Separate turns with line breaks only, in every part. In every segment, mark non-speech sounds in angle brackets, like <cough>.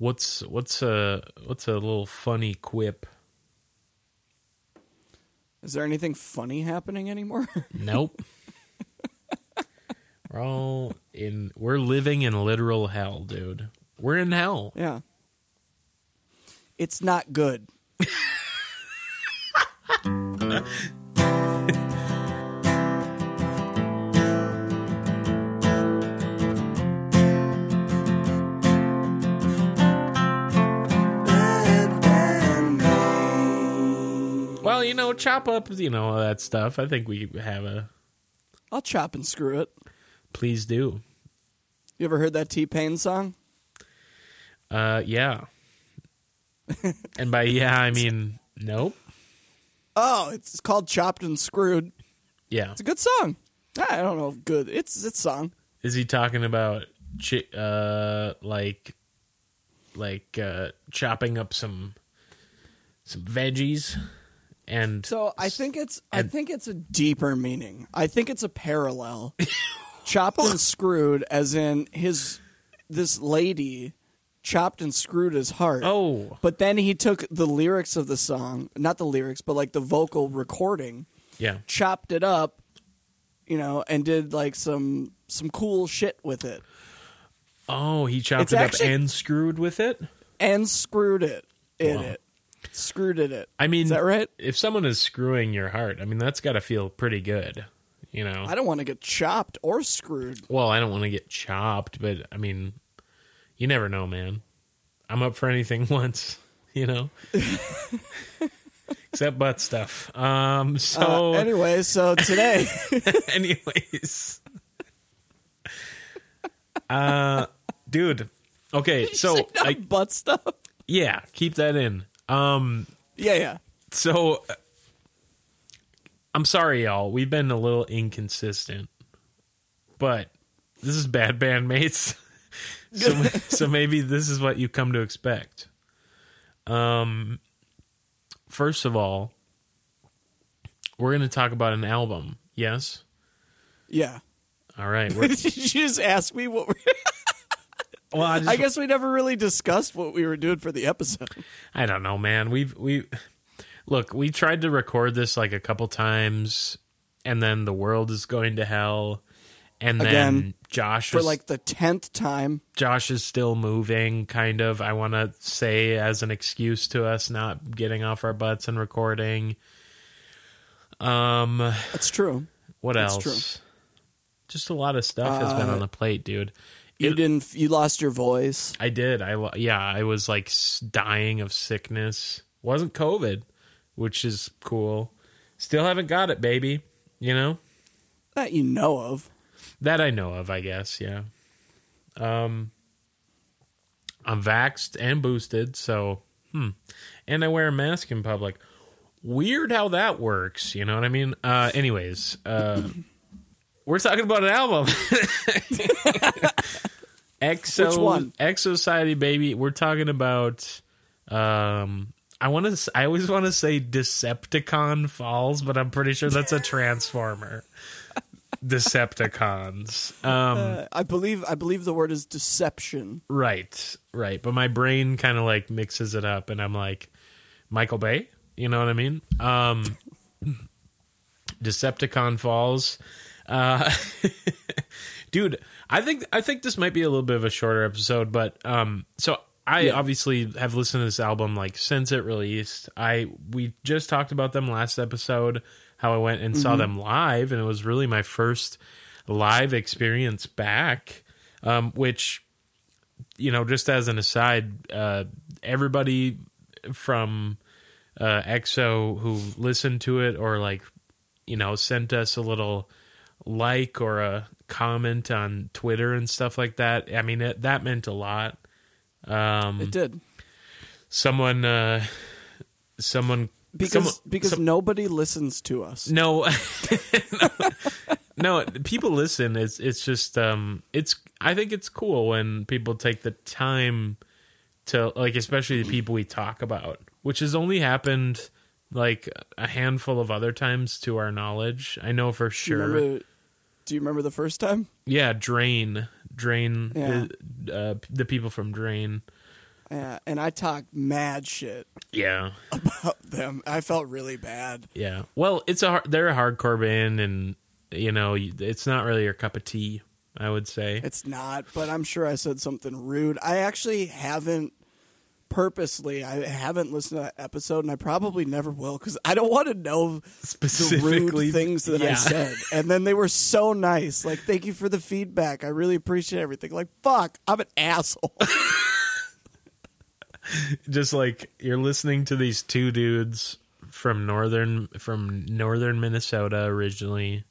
What's what's a what's a little funny quip?
Is there anything funny happening anymore? <laughs>
Nope. we're all in. We're living in literal hell, dude. We're in hell.
yeah. It's not good. <laughs>
you know, chop up, you know, all that stuff. I think we have a.
I'll chop and screw it.
Please do.
You ever heard that T Pain song?
Uh, yeah. <laughs> and by yeah, I mean nope.
Oh, it's called Chopped and Screwed.
Yeah.
It's a good song. I don't know if good. It's it's song.
Is he talking about chi- uh like like uh chopping up some some veggies and
So I think it's I
and-
think it's a deeper meaning. I think it's a parallel. <laughs> chopped and screwed, as in his this lady chopped and screwed his heart.
oh
But then he took the lyrics of the song, not the lyrics, but like the vocal recording,
yeah
chopped it up, you know, and did like some some cool shit with it
oh he chopped
It's
it
actually-
up and screwed with it.
and screwed it in
Wow.
it. Screwed it it.
I mean,
Is that right?
If someone is screwing your heart, I mean that's got to feel pretty good, you know.
I don't want to get chopped or screwed.
Well, I don't want to get chopped, but I mean, you never know, man. I'm up for anything <laughs> once, you know. <laughs> Except butt stuff. Um. So,
Uh, anyway, so <laughs> today,
anyways, uh, dude. Okay, so I,
butt stuff.
yeah, keep that in. Um.
Yeah, yeah.
So, uh, I'm sorry, y'all. We've been a little inconsistent, but this is bad bandmates. <laughs> so, <laughs> so maybe this is what you come to expect. Um, first of all, we're going to talk about an album. Yes.
Yeah.
All right. <laughs>
Did you just ask me what? We're,
well, I, just,
I guess we never really discussed what we were doing for the episode. <laughs>
I don't know, man. We've we look. We tried to record this like a couple times, and then the world is going to hell, and then
Again,
Josh
For
is
like the tenth time.
Josh is still moving. Kind of. I want to say as an excuse to us not getting off our butts and recording. Um,
That's true.
what
That's
else?
true.
Just a lot of stuff has been
Uh,
on the plate, dude.
You
It-
didn't. You lost your voice.
I did. I yeah. I was like dying of sickness. Wasn't COVID, which is cool. Still haven't got it, baby. You know
That you know of.
that I know of. I guess. Yeah. Um. I'm vaxxed and boosted, so hmm. And I wear a mask in public. Weird how that works. You know what I mean? Uh. Anyways. Uh. <laughs> we're talking about an album. <laughs> Exo
Which one?
Exo Society baby. We're talking about um I want to I always want to say Decepticon Falls, but I'm pretty sure that's a transformer. <laughs> Decepticons. Um
Uh, I believe. I believe the word is deception.
right, right, but my brain kind of like mixes it up and I'm like Michael Bay, you know what I mean? Um <laughs> Decepticon Falls. Uh <laughs> dude i think i think this might be a little bit of a shorter episode but um so i
Yeah.
obviously have listened to this album like since it released i we just talked about them last episode how i went and saw them live and it was really my first live experience back um which you know just as an aside uh everybody from uh exo who listened to it or like you know sent us a little like or a comment on Twitter and stuff like that. I mean, it, that meant a lot. Um,
It did
someone, uh, someone,
because
someone-
because
some-
nobody listens to us. <laughs>
no, no, people listen. It's it's just um, it's I think it's cool when people take the time to like, especially the people we talk about, which has only happened like a handful of other times to our knowledge. I know for sure.
remember? Do you remember the first time?
Yeah, Drain, Drain,
Yeah.
the, uh, the people from Drain.
Yeah, and I talked mad shit
Yeah. <laughs>
about them. I felt really bad.
Yeah. Well, it's a they're a hardcore band, and you know it's not really your cup of tea. I would say.
It's not, but I'm sure I said something rude. I actually haven't purposely. I haven't listened to that episode, and I probably never will because I don't want to know
Specifically,
things that I said. And then they were so nice. Like, thank you for the feedback. I really appreciate everything. Like, fuck, I'm an asshole. <laughs>
Just like you're listening to these two dudes from northern from northern Minnesota originally,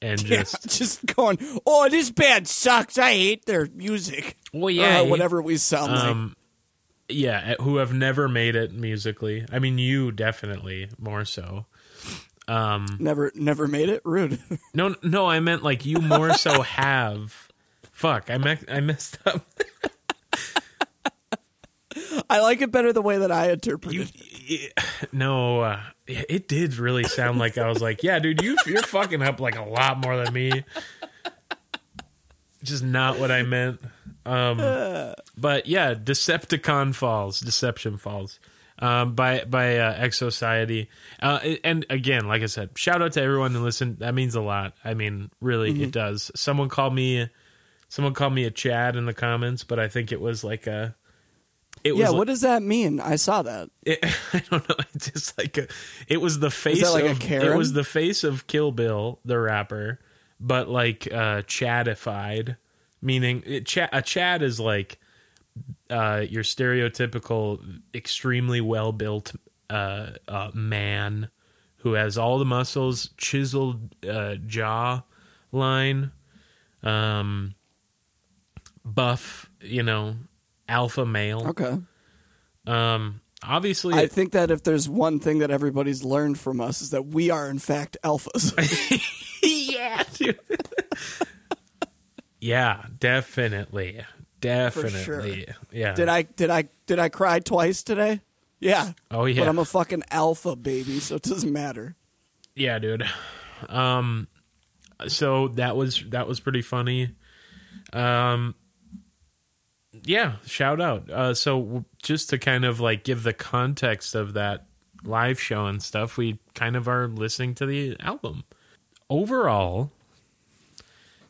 and
Yeah,
just <laughs>
just going, oh, this band sucks. I hate their music.
well, yeah, uh,
whatever we sound like.
Um, yeah, who have never made it musically. I mean, you definitely more so. Um,
Never, never made it. Rude. <laughs>
no, no, I meant like you more so have. Fuck, I me- I messed up.
I like it better the way that I interpret
You,
it.
no, uh, it did really sound like I was like, yeah, dude, you you're fucking up like a lot more than me. Just not what I meant. Um, <sighs> but yeah, Decepticon Falls, Deception Falls, um, by by uh, Exociety. Uh, and again, like I said, shout out to everyone who listened. That means a lot. I mean, really, it does. Someone called me, someone called me a Chad in the comments, but I think it was like a. It
Yeah,
was
what does that mean? I saw that.
it, <laughs> I don't know. It's just like a, it was the face
like a
of it was the face of Kill Bill, the rapper, but like uh chadified, meaning it, a chad is like uh your stereotypical, extremely well built uh, uh man who has all the muscles, chiseled uh, jaw line, um, buff, you know, alpha male.
Okay.
Um, obviously,
I think that if there's one thing that everybody's learned from us is that we are in fact alphas. <laughs>
yeah, dude. Yeah, definitely, definitely. Yeah.
did I did I did I cry twice today? Yeah.
Oh yeah.
But I'm a fucking alpha baby, so it doesn't matter.
yeah, dude. Um, so that was that was pretty funny. Um, yeah, shout out. Uh, so just to kind of like give the context of that live show and stuff, we kind of are listening to the album overall.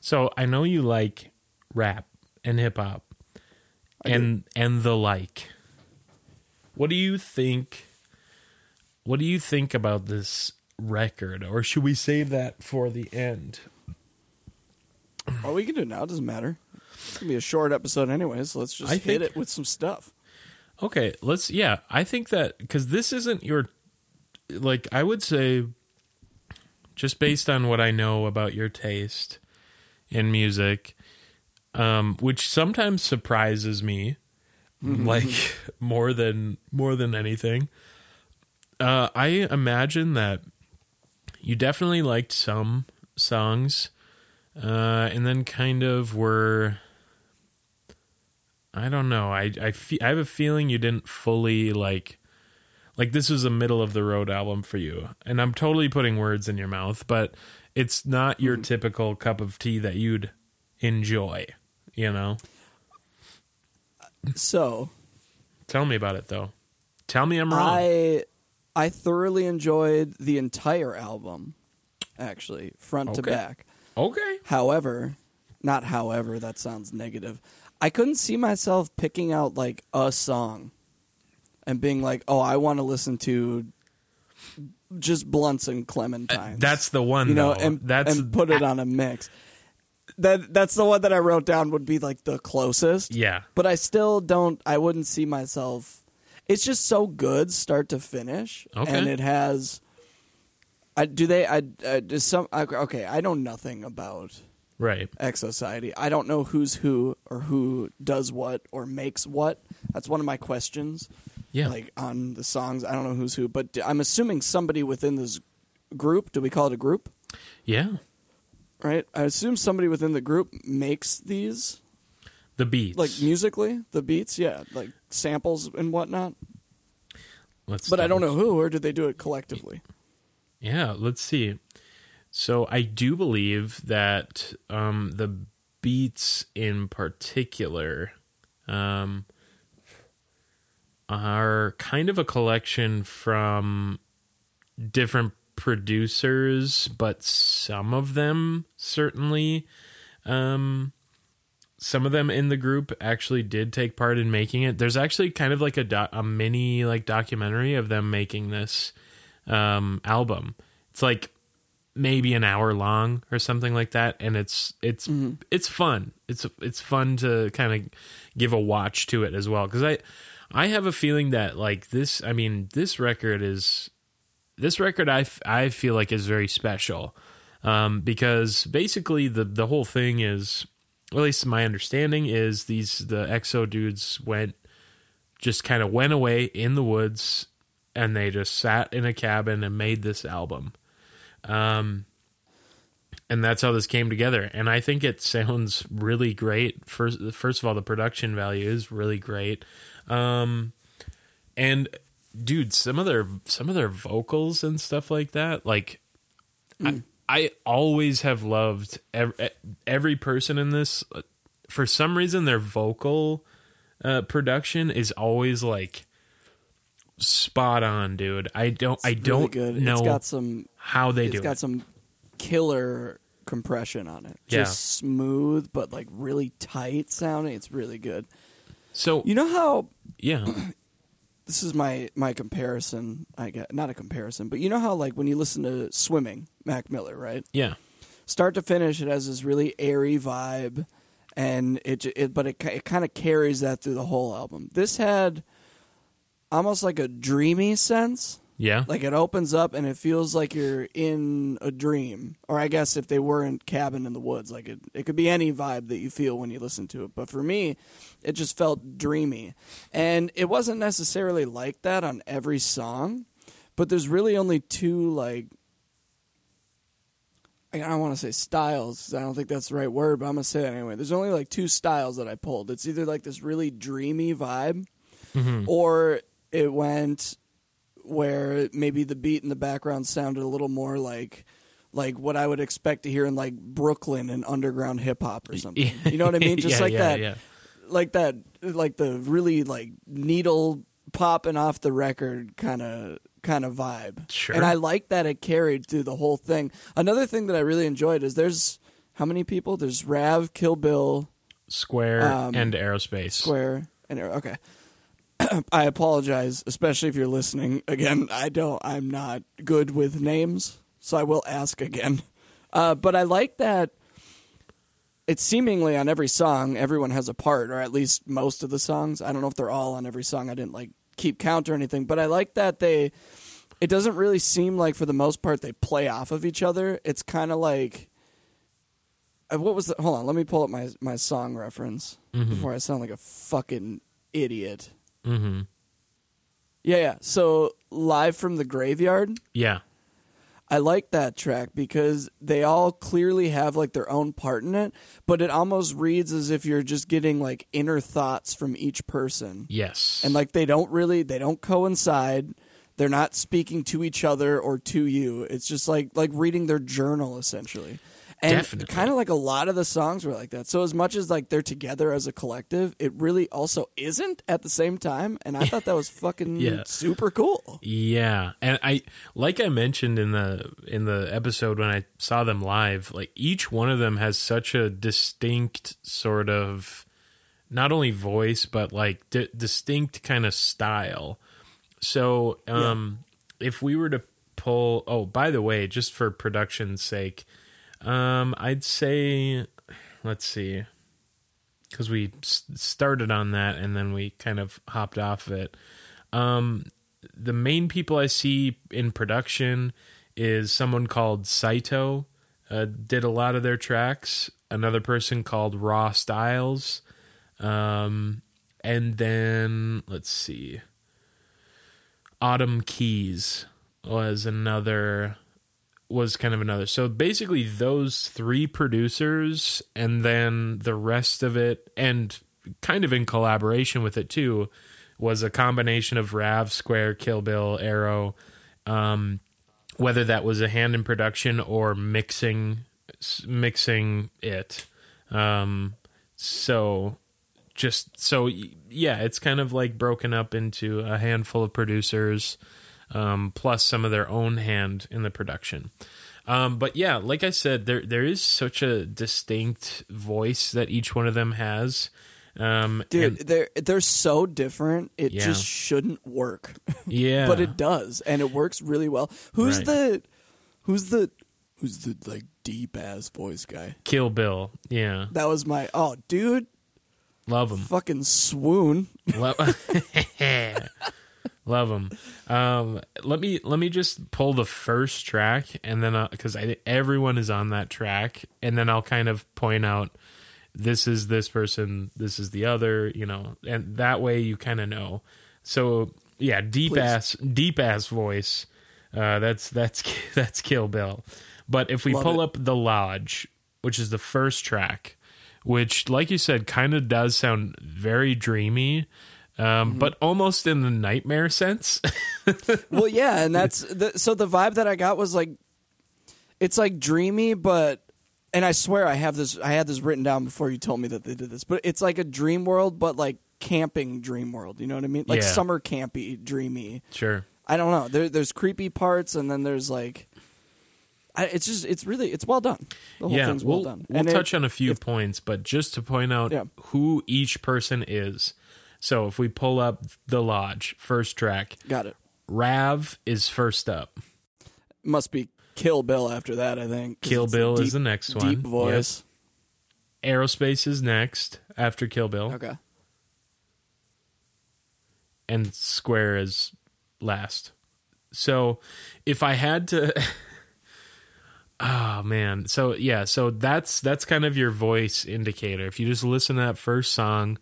So I know you like rap and hip hop and and the like. What do you think? What do you think about this record, or should we save that for the end?
Or we can do it now, it doesn't matter. It's gonna be a short episode anyway, so let's just
I
hit
think-
it with some stuff.
Okay, let's. Yeah, I think that because this isn't your, like, I would say, just based on what I know about your taste in music, um, which sometimes surprises me, like <laughs> more than more than anything. Uh, I imagine that you definitely liked some songs, uh, and then kind of were. I don't know. I I, fe- I have a feeling you didn't fully like like this was a middle of the road album for you. And I'm totally putting words in your mouth, but it's not your mm-hmm. typical cup of tea that you'd enjoy, you know.
So
Tell me about it though. Tell me I'm wrong.
I I thoroughly enjoyed the entire album, actually, front to back.
okay.
However, not however, that sounds negative. I couldn't see myself picking out like a song and being like, "Oh, I want to listen to just blunts and clementines."
Uh, That's the one
you know,
though.
and
That's
and put it on a mix. That that's the one that I wrote down would be like the closest.
yeah.
But I still don't. I wouldn't see myself. It's just so good, start to finish,
Okay.
and it has. I do they. I does some. I, okay, I know nothing about
Right.
X Society. I don't know who's who or who does what or makes what. That's one of my questions.
Yeah.
Like on the songs, I don't know who's who, but I'm assuming somebody within this group. Do we call it a group?
yeah.
Right. I assume somebody within the group makes these,
The beats.
like musically, the beats. Yeah, like samples and whatnot.
Let's
But I don't know who, or did they do it collectively?
Yeah, let's see. So I do believe that um, the beats in particular, um, are kind of a collection from different producers, but some of them certainly um some of them in the group actually did take part in making it. There's actually kind of like a do- a mini like documentary of them making this um album. It's like maybe an hour long or something like that. And it's it's it's fun. It's it's fun to kind of give a watch to it as well. Cuz I I have a feeling that like this I mean this record is this record I, f- I feel like is very special. Um, because basically the the whole thing is at least my understanding is these the exo dudes went just kind of went away in the woods and they just sat in a cabin and made this album um and that's how this came together. And i think it sounds really great. First first of all the production value is really great. Um and dude some of their some of their vocals and stuff like that like I, I always have loved every, every person in this. For some reason their vocal uh, production is always like spot on dude. I don't i don't
good.
know
It's got some.
How they
It's
do
got
it
some killer compression on it.
Yeah.
Just smooth, but like really tight sounding. It's really good.
so
You know how
yeah <clears throat>
this is my my comparison. I get not a comparison, but you know how like when you listen to Swimming, Mac Miller, right?
yeah
Start to finish, it has this really airy vibe, and it, it but it it kind of carries that through the whole album. This had almost like a dreamy sense.
Yeah
Like it opens up and it feels like you're in a dream. Or I guess if they were in cabin in the woods, like it it could be any vibe that you feel when you listen to it. But for me, it just felt dreamy. And it wasn't necessarily like that on every song, but there's really only two like I don't want to say styles. I don't think that's the right word, but I'm gonna say it anyway. There's only like two styles that I pulled. It's either like this really dreamy vibe,
Mhm.
or it went where maybe the beat in the background sounded a little more like like what I would expect to hear in like Brooklyn and underground hip hop or something. <laughs> You know what I mean? Just
Yeah,
like
yeah,
that
yeah.
like that like the really like needle popping off the record kind of kind of vibe.
Sure.
And I like that it carried through the whole thing. Another thing that I really enjoyed is there's how many people? There's Rav, Kill Bill,
square
Um,
and aerospace
Square, and okay. <clears throat> I apologize, especially if you're listening. Again, I don't. I'm not good with names, so I will ask again. Uh, but I like that. It's seemingly on every song, everyone has a part, or at least most of the songs. I don't know if they're all on every song. I didn't like keep count or anything, but I like that they. It doesn't really seem like, for the most part, they play off of each other. It's kind of like. uh, What was the? Hold on, let me pull up my my song reference before I sound like a fucking idiot.
Mm-hmm.
Yeah, yeah. So live from the graveyard.
yeah
I like that track because they all clearly have like their own part in it, but it almost reads as if you're just getting like inner thoughts from each person.
yes
And like they don't really they don't coincide. They're not speaking to each other or to you. It's just like like reading their journal essentially. And
Definitely.
kind of like a lot of the songs were like that. So as much as like they're together as a collective, it really also isn't at the same time. And I thought that was <laughs> fucking
Yeah.
super cool.
Yeah, and I like I mentioned in the in the episode when I saw them live, like each one of them has such a distinct sort of not only voice but like di- distinct kind of style. So, um if we were to pull oh, by the way, just for production's sake, um I'd say let's see cuz we s- started on that and then we kind of hopped off of it. Um the main people I see in production is someone called Saito. Uh, did a lot of their tracks. Another person called Raw Styles. Um, and then let's see. Autumn Keys was another was kind of another. So basically those three producers and then the rest of it and kind of in collaboration with it too was a combination of Rav, Square, Kill Bill, Arrow, um, whether that was a hand in production or mixing mixing it. Um, so just so yeah, it's kind of like broken up into a handful of producers, um, plus some of their own hand in the production. Um, but yeah, like I said, there there is such a distinct voice that each one of them has. Um,
Dude,
and-
they're they're so different. It
Yeah.
just shouldn't work, <laughs>
yeah,
but it does, and it works really well. Who's
Right.
the, who's the, who's the like deep ass voice guy?
Kill Bill. Yeah,
That was my oh, dude,
love him.
fucking swoon.
Love, <laughs> <laughs> love them. Um, let me let me just pull the first track, and then because I everyone is on that track, and then I'll kind of point out this is this person, this is the other, you know, and that way you kind of know. So yeah, deep
Please.
ass, deep ass voice. Uh, that's that's <laughs> that's Kill Bill. But if we
Love
pull
it.
up the Lodge, which is the first track, which, like you said, kind of does sound very dreamy, um,
Mm-hmm.
but almost in the nightmare sense. <laughs>
well, yeah, and that's the, so the vibe that I got was like, it's like dreamy, but and I swear I have this, I had this written down before you told me that they did this, but it's like a dream world, but like camping dream world. You know what I mean? Like
Yeah.
summer campy, dreamy.
sure.
I don't know. There, there's creepy parts, and then there's like, I, it's just, it's really, it's well done. The whole
yeah,
thing's
we'll,
well done.
we'll
And it-
touch on a few points, but just to point out
Yeah.
who each person is. So if we pull up the Lodge, first track,
got it.
Rav is first up.
Must be Kill Bill after that. I think.
Kill Bill
deep,
is the next one.
deep
Yep.
voice.
Aerospace is next after Kill Bill.
Okay.
and Square is last. So if I had to Oh <laughs> man. So yeah, so that's that's kind of your voice indicator. If you just listen to that first song,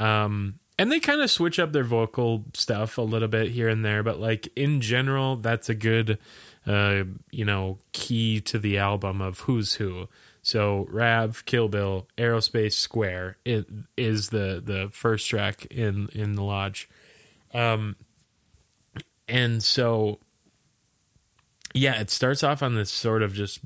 um and they kind of switch up their vocal stuff a little bit here and there, but like in general, that's a good uh you know, key to the album of who's who. So Rav, Kill Bill, Aerospace Square is the the first track in in the lodge. Um and so yeah, it starts off on this sort of just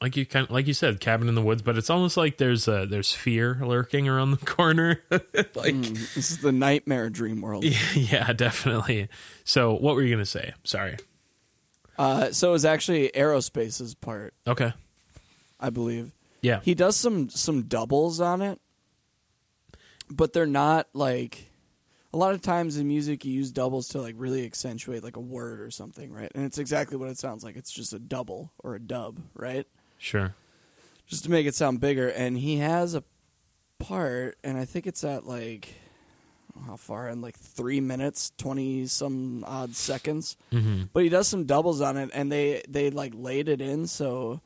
like you kind of, like you said, cabin in the woods, but it's almost like there's uh there's fear lurking around the <laughs> corner. <laughs> like
Mm, this is the nightmare dream world. <laughs>
yeah, definitely. So what were you gonna say? Sorry.
Uh, so it was actually Aerospace's part,
Okay.
I believe.
Yeah.
He does some some doubles on it, but they're not like a lot of times in music you use doubles to like really accentuate like a word or something, right? And it's exactly what it sounds like. It's just a double or a dub, right?
Sure.
Just to make it sound bigger. And he has a part, and I think it's at like how far in like three minutes, twenty some odd seconds.
hmm
but he does some doubles on it and they they like laid it in so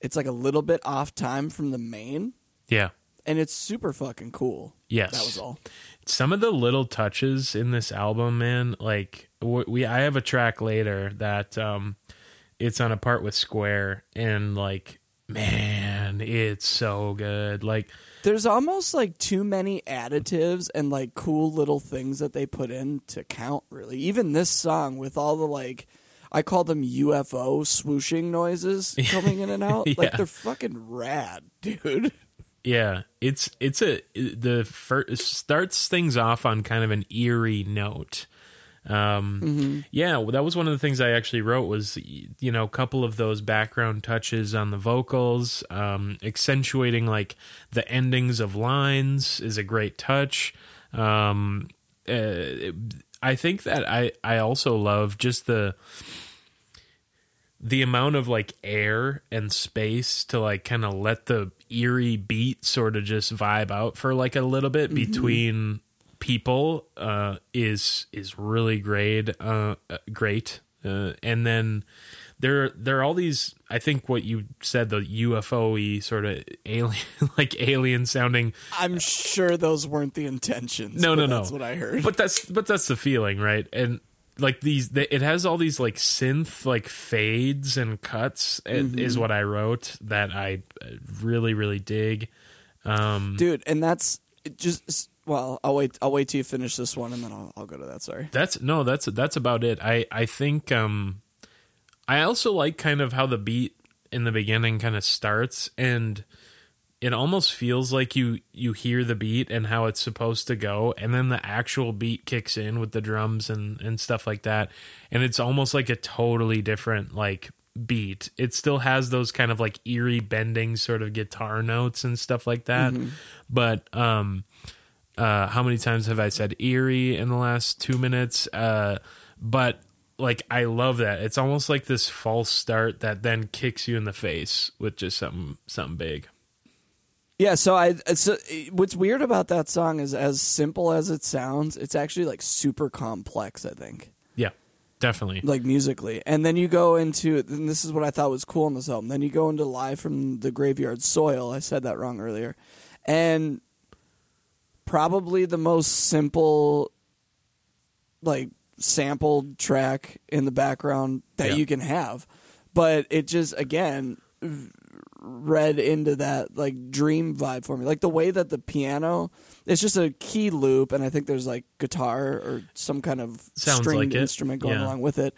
it's like a little bit off time from the main
Yeah.
and it's super fucking cool
Yes.
that was all
some of the little touches in this album man like we i have a track later that um it's on a part with square and like man it's so good. Like
there's almost like too many additives and like cool little things that they put in to count really. Even this song with all the like i call them ufo swooshing noises <laughs> coming in and out. Like they're fucking rad <laughs> dude.
Yeah it's it's a the first starts things off on kind of an eerie note um yeah well, that was one of the things i actually wrote was you know a couple of those background touches on the vocals um accentuating like the endings of lines is a great touch. Um uh, i think that i i also love just the the amount of like air and space to like kind of let the eerie beat sort of just vibe out for like a little bit between people uh is is really great uh uh, great. Uh, and then there there are all these i think what you said the ufo-y sort of alien <laughs> like alien sounding.
I'm sure those weren't the intentions
no no no.
that's what i heard.
But that's but that's the feeling right? And like these it has all these like synth like fades and cuts it,
Mm-hmm.
is what i wrote that i uh, really really dig. Um
dude and that's it just well i'll wait i'll wait till you finish this one and then i'll, I'll go to that sorry.
That's no that's that's about it. I i think um i also like kind of how the beat in the beginning kind of starts and it almost feels like you you hear the beat and how it's supposed to go and then the actual beat kicks in with the drums and and stuff like that and it's almost like a totally different like beat. It still has those kind of like eerie bending sort of guitar notes and stuff like that but um uh how many times have i said eerie in the last 2 minutes uh but like I love that. It's almost like this false start that then kicks you in the face with just something something big.
Yeah, so I so what's weird about that song is as simple as it sounds, it's actually like super complex, I think.
Yeah. Definitely.
Like musically. And then you go into and this is what I thought was cool in this album. Then you go into Live from the Graveyard Soil. I said that wrong earlier. And probably the most simple like sampled track in the background that
Yeah.
you can have. But it just again read into that like dream vibe for me. Like the way that the piano it's just a key loop and I think there's like guitar or some kind of
Sounds
stringed
like
instrument going
Yeah.
along with it.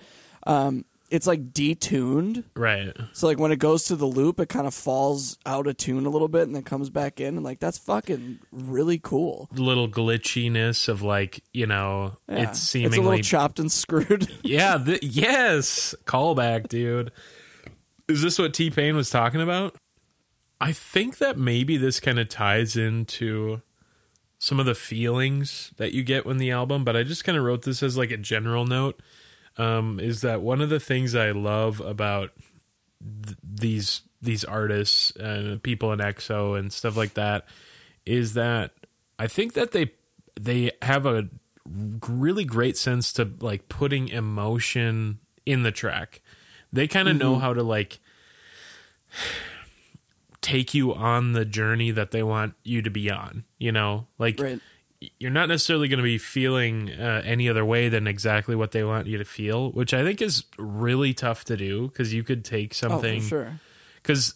Um it's like detuned.
Right.
So like when it goes to the loop it kind of falls out of tune a little bit and then comes back in and like that's fucking really cool.
Little glitchiness of like, you know,
Yeah.
it's
It's a
seemingly
little chopped and screwed. <laughs>
Yeah, th- yes. Callback, dude. Is this what T Pain was talking about? I think that maybe this kind of ties into some of the feelings that you get when the album, but I just kind of wrote this as like a general note. Um, is that one of the things I love about th- these these artists and people in EXO and stuff like that is that I think that they they have a really great sense to like putting emotion in the track. They kind of know how to like <sighs> take you on the journey that they want you to be on, you know? Like
right.
You're not necessarily going to be feeling uh, any other way than exactly what they want you to feel, which I think is really tough to do because you could take
Oh,
something
for sure.
because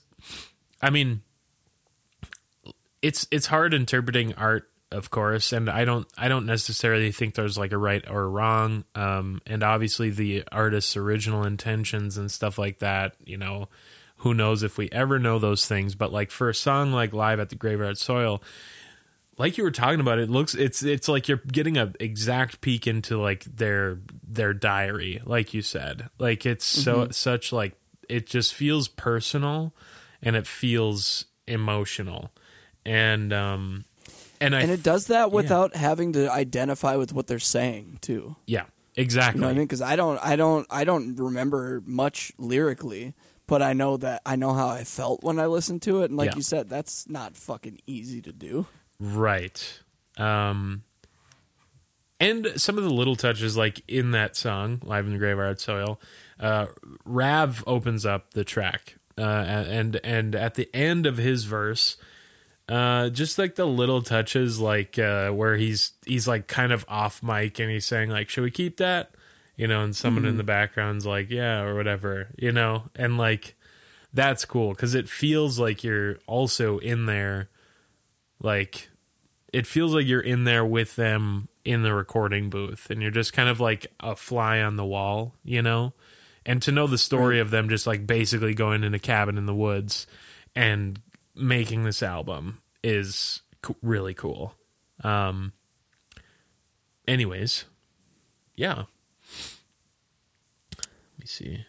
I mean it's it's hard interpreting art of course and I don't I don't necessarily think there's like a right or a wrong um and obviously the artist's original intentions and stuff like that you know who knows if we ever know those things but like for a song like live at the graveyard soil like you were talking about it looks it's it's like you're getting a exact peek into like their their diary like you said like it's so such like it just feels personal and it feels emotional and um and i
And it does that without having to identify with what they're saying too.
yeah exactly
You know what I mean? Because I don't, I don't, I don't remember much lyrically, but I know that I know how I felt when I listened to it, and like
Yeah.
you said, that's not fucking easy to do.
Right. Um and some of the little touches like in that song, Live in the Graveyard Soil, uh Rav opens up the track. Uh and and at the end of his verse, uh just like the little touches like uh where he's he's like kind of off mic and he's saying like, Should we keep that? You know, and someone in the background's like, Yeah, or whatever, you know, and like that's cool because it feels like you're also in there like it feels like you're in there with them in the recording booth and you're just kind of like a fly on the wall you know? And to know the story of them just like basically going in a cabin in the woods and making this album is co- really cool. Um anyways yeah. Let me see.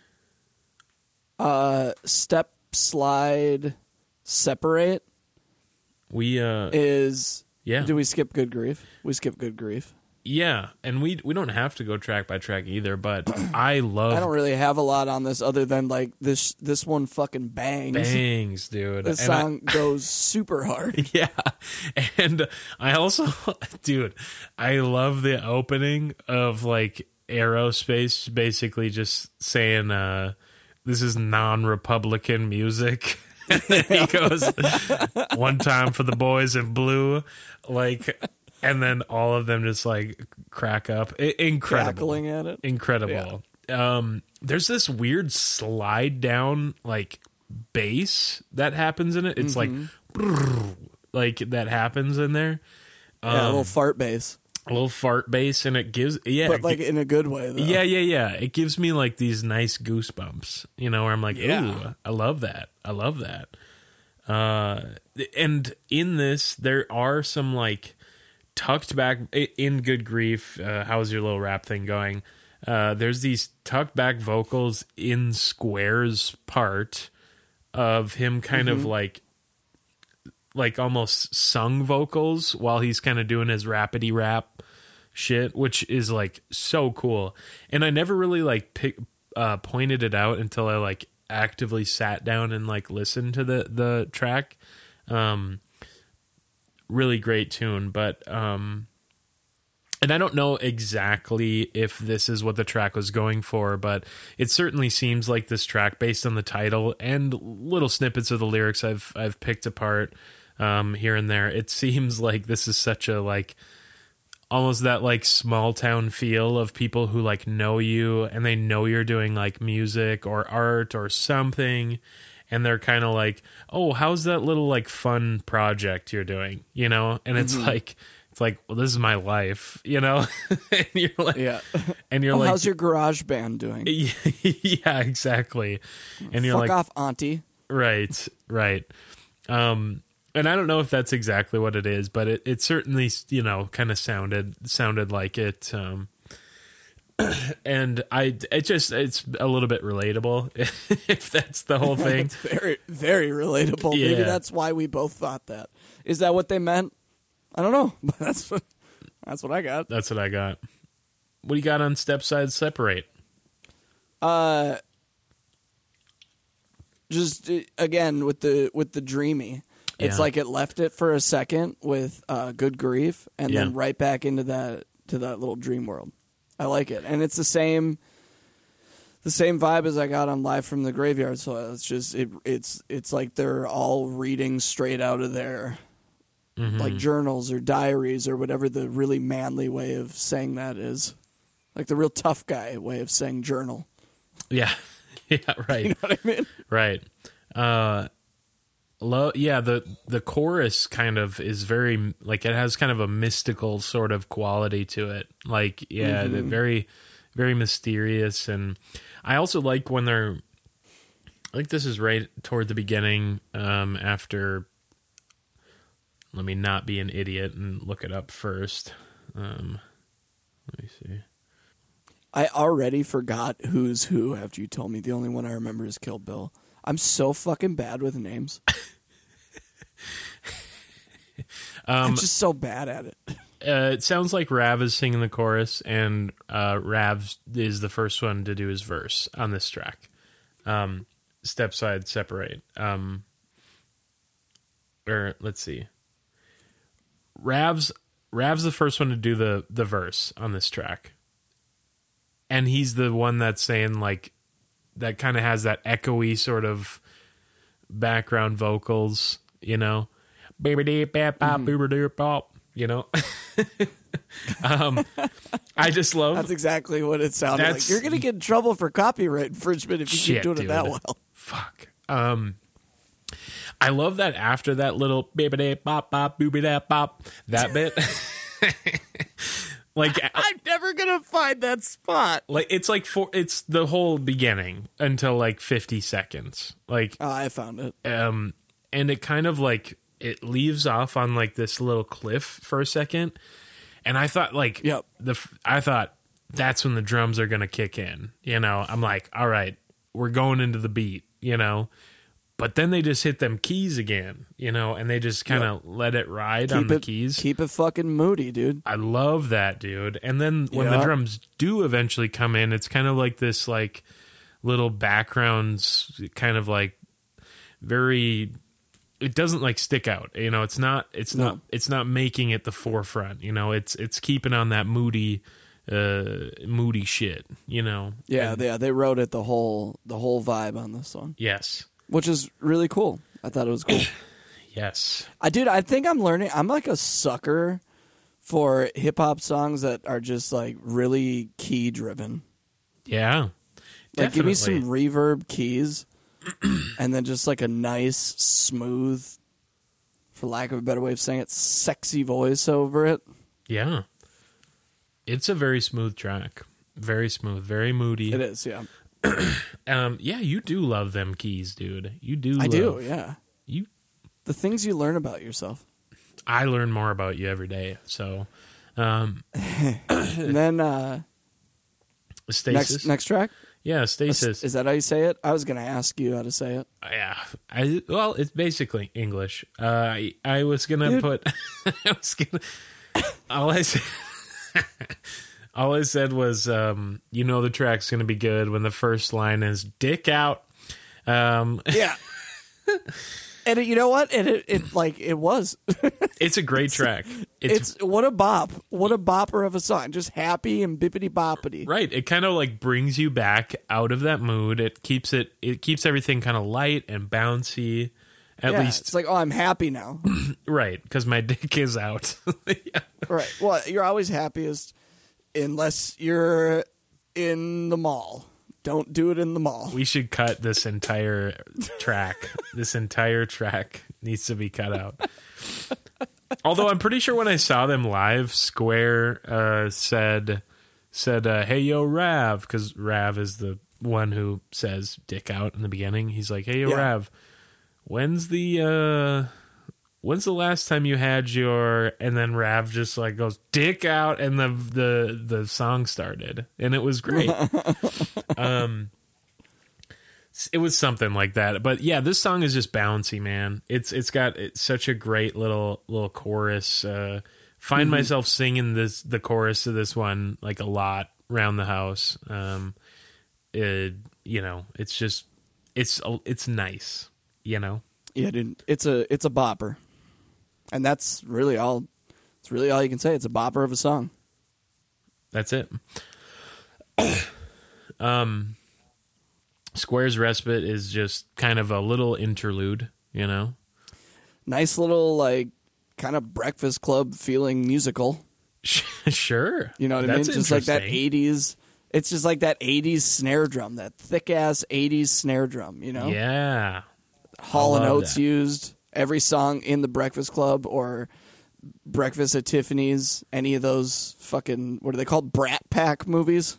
Uh, step, slide, separate
we uh
is.
yeah
Do we skip good grief? We skip good grief.
Yeah, and we we don't have to go track by track either, but <clears throat> I love
I don't really have a lot on this other than like this. This one fucking bangs.
bangs, dude.
This
And I-
song <laughs> goes super hard. <laughs>
yeah, and I also, <laughs> dude, I love the opening of like aerospace, basically just saying, uh, "This is non-Republican music." <laughs> he <laughs> goes, "One time for the boys in blue," like, and then all of them just like crack up. Incredible.
Crackling at it.
incredible. Um, there's this weird slide down like bass that happens in it. It's like like that happens in there.
yeah, a
Um,
little fart bass,
A little fart bass, and it gives yeah,
but like in a good way. Though.
yeah, yeah, yeah. It gives me like these nice goosebumps. You know, where I'm like,
Yeah.
ooh, I love that. I love that. Uh, and in this, there are some like tucked back in good grief. Uh, how's your little rap thing going? Uh, there's these tucked back vocals in Square's part of him kind of like like almost sung vocals while he's kind of doing his rapidy rap shit, which is like so cool. And I never really like pick, uh, pointed it out until I like actively sat down and like listened to the the track. Um, really great tune, but um, and I don't know exactly if this is what the track was going for, but it certainly seems like this track, based on the title and little snippets of the lyrics I've I've picked apart um, here and there. It seems <laughs> like this is such a like almost that like small town feel of people who like know you and they know you're doing like music or art or something and they're kind of like oh how's that little like fun project you're doing you know and it's like it's like well this is my life <laughs> you know <laughs> and you're like
Yeah.
and you're
Oh,
like
how's your garage band doing?
yeah exactly and you're
Fuck
like
off, Auntie.
right right um and i don't know if that's exactly what it is but it, it certainly you know kind of sounded sounded like it um <clears throat> and i it just it's a little bit relatable <laughs> if that's the whole thing
It's <laughs> very, very relatable. Maybe that's why we both thought that. Is that what they meant? I don't know, <laughs> but that's what that's what I got.
that's what i got what do you got on step side separate
Uh, just uh, again with the with the dreamy. It's
Yeah.
like it left it for a second with uh, good grief, and then
Yeah.
right back into that to that little dream world. I like it, and it's the same the same vibe as I got on Live from the Graveyard. So it's just it it's it's like they're all reading straight out of their like journals or diaries or whatever the really manly way of saying that is, like the real tough guy way of saying journal.
yeah <laughs> yeah right <laughs>
You know what I mean?
Right. Uh lo- yeah, the the chorus kind of is very like it has kind of a mystical sort of quality to it. Like yeah, the very very mysterious and I also like when they're I think this is right toward the beginning um after let me not be an idiot and look it up first. Um let me see.
I already forgot who's who after you told me. The only one I remember is Kill Bill. I'm so fucking bad with names. <laughs> I'm just so bad at it.
uh, it sounds like Rav is singing the chorus, and uh, Rav is the first one to do his verse on this track. Um, step side separate. Um, or let's see. Rav's Rav's the first one to do the the verse on this track, and he's the one that's saying like that kind of has that echoey sort of background vocals, you know, baby deep bop
Mm-hmm.
boober doop bop, you know. <laughs> um, I just love
That's exactly what it sounded like. You're gonna get in trouble for copyright infringement if you
Shit,
keep doing
dude.
it that well.
fuck. Um, I love that after that little baby bop bop booby bop that bit. <laughs> like <laughs>
I'm never gonna find that spot.
like it's like for it's the whole beginning until like 50 seconds. Like
Oh, I found it.
um and it kind of like it leaves off on like this little cliff for a second and i thought like
Yep.
the I thought that's when the drums are gonna kick in you know i'm like all right we're going into the beat you know but then they just hit them keys again you know and they just kind of let it ride on
Keep
the
it
keys
keep it fucking moody, dude.
I love that, dude. And then when the drums do eventually come in, it's kind of like this like little backgrounds kind of like very it doesn't like stick out. You know, it's not it's
No.
not it's not making it the forefront, you know. It's it's keeping on that moody uh moody shit, you know.
Yeah,
And-
yeah, they wrote it the whole the whole vibe on this one,
yes.
Which is really cool. I thought it was cool. <coughs>
Yes.
I dude, I think I'm learning. I'm like a sucker for hip hop songs that are just like really key driven.
Yeah.
Like give me some reverb keys, and then just like a nice smooth, for lack of a better way of saying it, sexy voice over it.
Yeah. It's a very smooth track. Very smooth, very moody.
It is, yeah. <clears throat>
Um, yeah, you do love them keys, dude. You do.
I
love,
do, yeah.
You
The things you learn about yourself.
I learn more about you every day. So, um, <coughs>
and then uh,
stasis.
next next track.
yeah, stasis.
Is that how you say it? I was going to ask you how to say it.
yeah, I well, it's basically English. Uh, I, I was gonna put. <laughs> I was gonna. All I said. <laughs> all I said was, um, you know, the track's gonna be good when the first line is "dick out." Um, <laughs>
Yeah. and it, you know what? And it, it like it was. <laughs>
it's a great track. It's,
it's what a bop. What a bopper of a song. Just happy and bippity boppity.
right. It kind of like brings you back out of that mood. It keeps it. It keeps everything kind of light and bouncy. At
Yeah,
least,
it's like, oh, I'm happy now. <clears throat>
right? Because my <laughs> dick is out. yeah.
right. Well, you're always happiest unless you're in the mall. Don't do it in the mall.
We should cut this entire track. this entire track needs to be cut out. Although I'm pretty sure when I saw them live, Square uh, said said, uh, "Hey yo, Rav," because Rav is the one who says "dick out" in the beginning. He's like, "Hey yo,
Yeah.
Rav, when's the uh, when's the last time you had your?" And then Rav just like goes "dick out," and the the the song started, and it was great. <laughs> um, it was something like that. But yeah, this song is just bouncy, man. It's it's got it's such a great little little chorus. Uh, find myself singing this the chorus of this one like a lot around the house. Um, it, you know, it's just it's it's nice. You know,
Yeah, dude. It's a it's a bopper, and that's really all. It's really all you can say. It's a bopper of a song.
that's it. <coughs> um, Square's respite is just kind of a little interlude. You know,
Nice little like kind of Breakfast Club feeling musical. <laughs>
sure.
You know what
That's
I mean? Just like that '80s. It's just like that '80s snare drum, that thick ass '80s snare drum. You know,
Yeah.
Hall and Oates
that.
used every song in the Breakfast Club or Breakfast at Tiffany's. Any of those fucking what are they called? Brat Pack movies.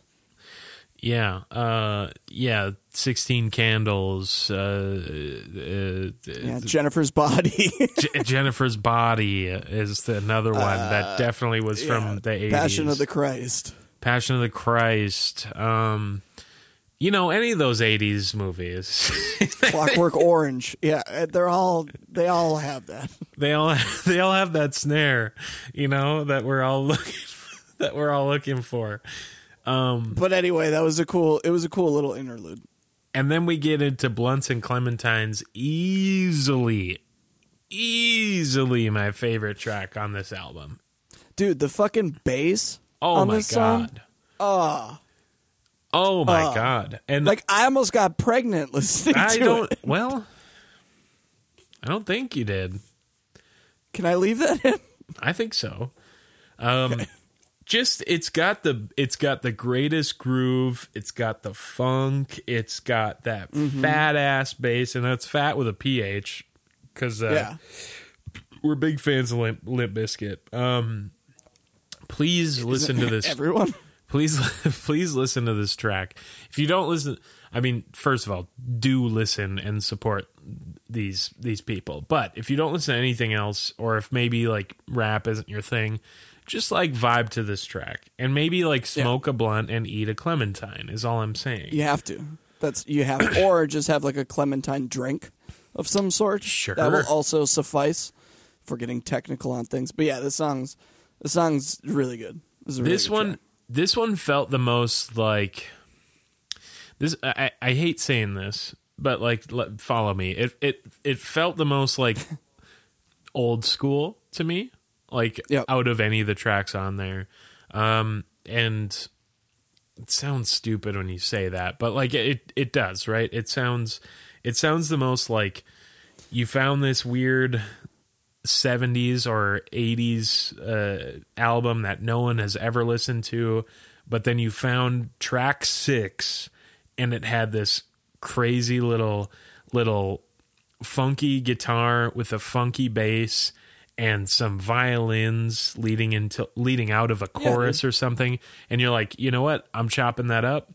Yeah, uh, yeah. Sixteen Candles, uh, uh,
Yeah, Jennifer's Body. <laughs>
J- Jennifer's Body is the, another one that definitely was
Yeah,
from the eighties.
Passion of the Christ.
Passion of the Christ. Um, you know, any of those eighties movies, <laughs>
Clockwork Orange. Yeah, uh, they're all they all have that.
they all <laughs> they all have that snare, you know, that we're all <laughs> looking that we're all looking for.
um, But anyway, that was a cool. It was a cool little interlude.
And then we get into Blunts and Clementines easily, easily my favorite track on this album.
Dude, the fucking bass
Oh my
this song.
god.
Oh,
Oh my
Oh.
god. And
like I almost got pregnant listening
I
to
don't
it. <laughs>
well I don't think you did.
Can I leave that in?
I think so. Um just it's got the it's got the greatest groove, it's got the funk, it's got that
Mm-hmm.
fat ass bass and that's fat with a ph cuz uh,
yeah.
we're big fans of Limp, Limp Bizkit. Um, please listen to this. <laughs>
Everyone.
Please, <laughs> please listen to this track. If you don't listen, I mean, first of all, do listen and support these these people. But if you don't listen to anything else, or if maybe like rap isn't your thing, just like vibe to this track and maybe like smoke a blunt and eat a clementine. Is all I'm saying.
You have to. That's you have, to. <clears throat> or just have like a clementine drink of some sort.
Sure.
that will also suffice for getting technical on things. But yeah, this song's the song's really good. This, really
this
good
one
track.
This one felt the most like this I, I hate saying this but like let, follow me. It it it felt the most like <laughs> old school to me like
Yep.
out of any of the tracks on there. Um and it sounds stupid when you say that but like it it does right? It sounds it sounds the most like you found this weird 70s or 80s uh, album that no one has ever listened to, but then you found track six and it had this crazy little, little funky guitar with a funky bass and some violins leading into leading out of a chorus or something and you're like you know what i'm chopping that up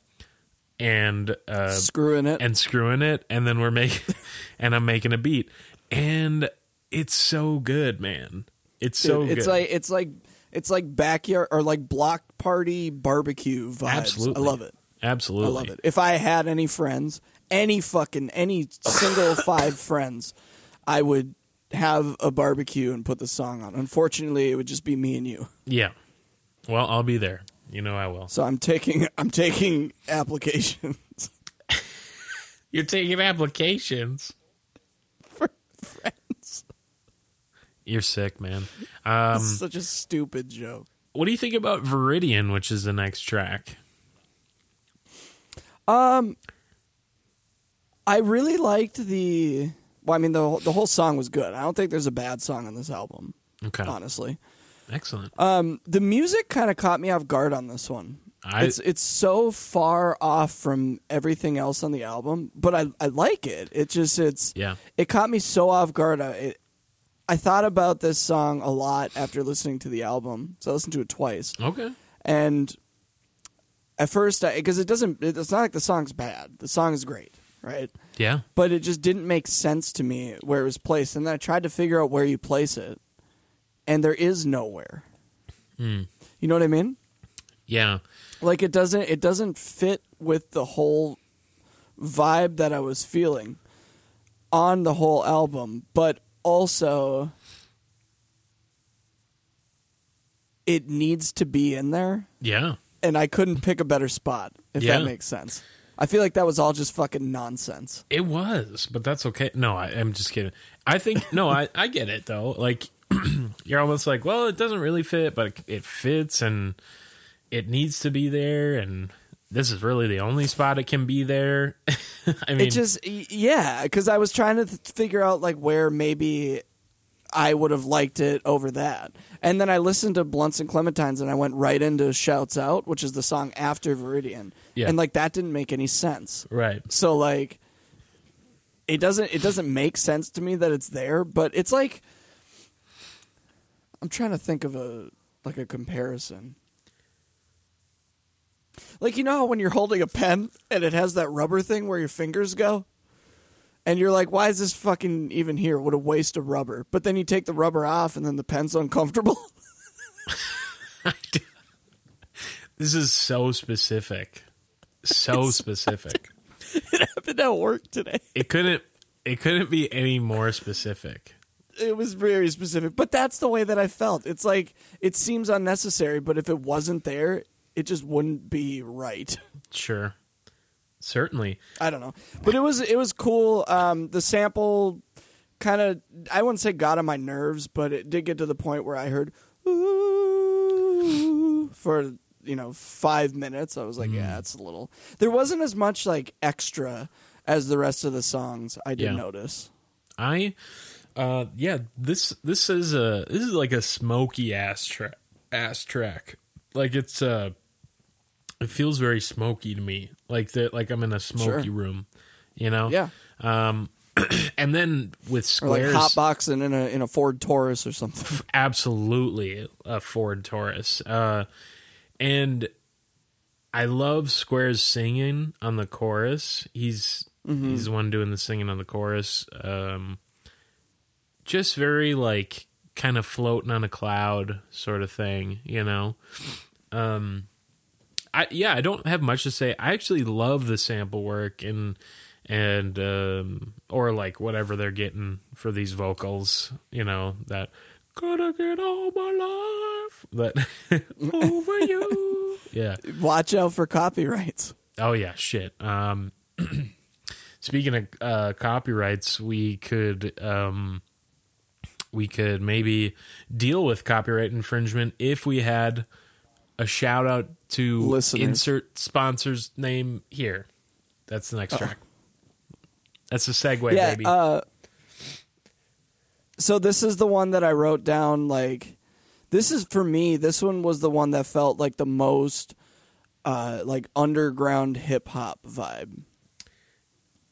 and uh
screwing it.
and screwing it and then we're making <laughs> and I'm making a beat. And it's so good, man. It's
Dude,
so
it's
good.
like it's like it's like backyard or like block party barbecue vibes.
Absolutely.
I love it.
Absolutely.
I love it. If I had any friends, any fucking any single <laughs> five friends, I would have a barbecue and put the song on. Unfortunately, it would just be me and you.
Yeah. Well, I'll be there. You know I will.
So I'm taking I'm taking applications <laughs>
You're taking applications. <laughs>
for friends.
You're sick, man. Um,
Such a stupid joke.
what do you think about Viridian, which is the next track?
Um, I really liked the. Well, I mean the whole- the whole song was good. I don't think there's a bad song on this album,
Okay.
honestly.
Excellent.
Um, the music kind of caught me off guard on this one.
I
it's it's so far off from everything else on the album, but I I like it. It just it's
yeah.
it caught me so off guard. I it, I thought about this song a lot after listening to the album, so I listened to it twice.
Okay.
And at first, because it doesn't, it's not like the song's bad. The song is great, right?
Yeah.
But it just didn't make sense to me where it was placed. And then I tried to figure out where you place it, and there is nowhere.
Hmm.
You know what I mean?
Yeah.
Like it doesn't, it doesn't fit with the whole vibe that I was feeling on the whole album, but also it needs to be in there
Yeah.
and I couldn't pick a better spot, if
Yeah.
that makes sense. I feel like that was all just fucking nonsense.
It was, but that's okay. No, I, I'm just kidding. I think no, I, I get it though. Like <clears throat> you're almost like, well, it doesn't really fit, but it, it fits and it needs to be there, and this is really the only spot it can be there. <laughs> I mean,
it just, yeah, because I was trying to th- figure out like where maybe I would have liked it over that. And then I listened to Blunts and Clementines and I went right into Shouts Out, which is the song after Viridian.
Yeah.
And like that didn't make any sense.
right.
So like it doesn't it doesn't make sense to me that it's there, but it's like I'm trying to think of a like a comparison. Like you know how when you're holding a pen and it has that rubber thing where your fingers go? And you're like, why is this fucking even here? What a waste of rubber. But then you take the rubber off and then the pen's uncomfortable. <laughs>
This is so specific, so specific. <laughs>
it happened at work today.
It couldn't. It couldn't be any more specific.
it was very specific but that's the way that i felt it's like it seems unnecessary but if it wasn't there it just wouldn't be right. <laughs>
Sure, certainly.
i don't know. But it was it was cool. Um the sample kind of i wouldn't say got on my nerves but it did get to the point where i heard ooh for you know five minutes. I was like yeah it's a little there wasn't as much like extra as the rest of the songs i did
Yeah.
notice.
I, uh, yeah, this this is a this is like a smoky ass track ass track. Like it's uh, it feels very smoky to me. Like that, like I'm in a smoky
Sure.
room, you know.
yeah
Um, <clears throat> and then with
or like
squares,
hotboxing in a in a ford taurus or something <laughs>
absolutely a Ford Taurus. Uh, and I love Squares singing on the chorus. He's he's the one doing the singing on the chorus. Um, just very like kind of floating on a cloud sort of thing, you know. Um, I yeah, I don't have much to say. I actually love the sample work and and um or like whatever they're getting for these vocals, you know, that gotta get all my life that <laughs> over you. Yeah.
Watch out for copyrights.
Oh yeah, shit. Um <clears throat> speaking of uh copyrights, we could um we could maybe deal with copyright infringement if we had a shout out to insert sponsor's name here. That's the next track. That's a segue,
yeah.
baby.
Uh, so this is the one that I wrote down. Like, this is for me. This one was the one that felt like the most, uh, like underground hip hop vibe.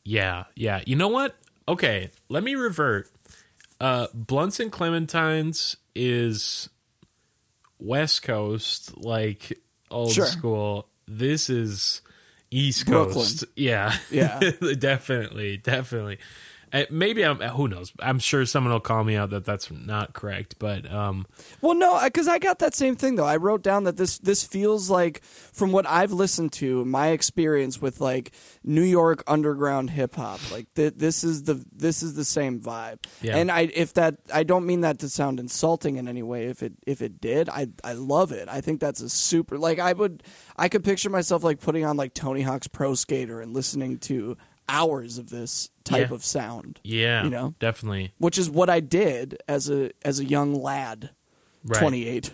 Yeah, yeah. You know what? Okay, let me revert. Uh Blunts and Clementines is West Coast, like old
Sure.
school. This is East
Brooklyn.
Coast. Yeah.
Yeah. <laughs>
definitely, definitely. Uh, maybe I'm. Who knows? I'm sure someone will call me out that that's not correct. But um,
Well, no, because I got that same thing though. I wrote down that this this feels like, from what I've listened to, my experience with like New York underground hip hop. Like th- this is the this is the same vibe.
Yeah.
And I if that I don't mean that to sound insulting in any way. If it if it did, I I love it. I think that's a super like I would I could picture myself like putting on like Tony Hawk's Pro Skater and listening to hours of this type
Yeah.
of sound.
yeah,
You know?
definitely.
Which is what I did as a as a young lad,
Right.
twenty eight.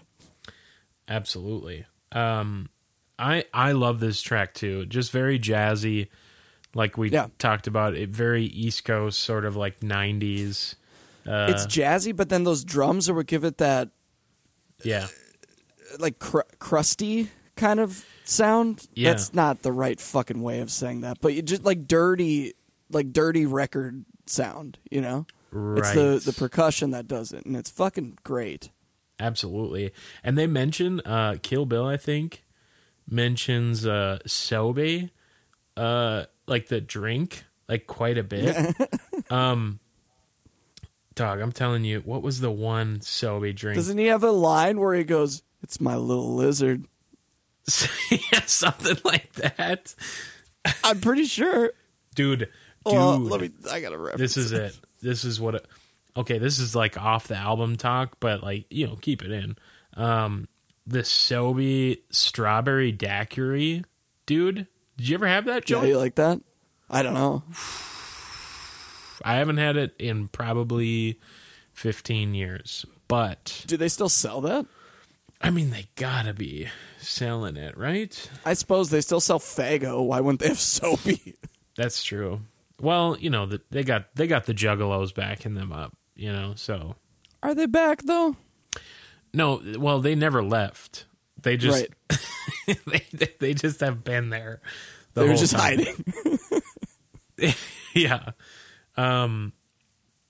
Absolutely. Um, I I love this track too. Just very jazzy, like we
Yeah.
talked about. It very East Coast, sort of like '90s. Uh,
it's jazzy, but then those drums are what give it that
yeah,
like cr- crusty kind of sound.
Yeah.
That's not the right fucking way of saying that, but you just like dirty, like dirty record sound. You know,
right.
it's the the percussion that does it, and it's fucking great.
Absolutely. And they mention uh Kill Bill, I think, mentions uh Sobe, uh like the drink, like quite a bit. <laughs> um Dog, I'm telling you, what was the one Sobe drink?
Doesn't he have a line where he goes, "It's my little lizard"? <laughs>
yeah, something like that.
I'm pretty sure.
Dude, dude.
Well, let me. I gotta reference.
this is it. This is what it, Okay, this is like off the album talk, but like, you know, keep it in. Um the Sobe strawberry daiquiri, dude. Did you ever have that,
Yeah, you like that? I don't know.
I haven't had it in probably 15 years. But
Do they still sell that?
I mean, they gotta be selling it, right?
I suppose they still sell Faygo. Why wouldn't they have Sobe?
That's true. Well, you know, the, they got they got the Juggalos backing them up, you know. So
Are they back though?
no, well, they never left. They just
right. <laughs>
they they just have been there. The
They were just
time.
hiding. <laughs> <laughs>
yeah. Um.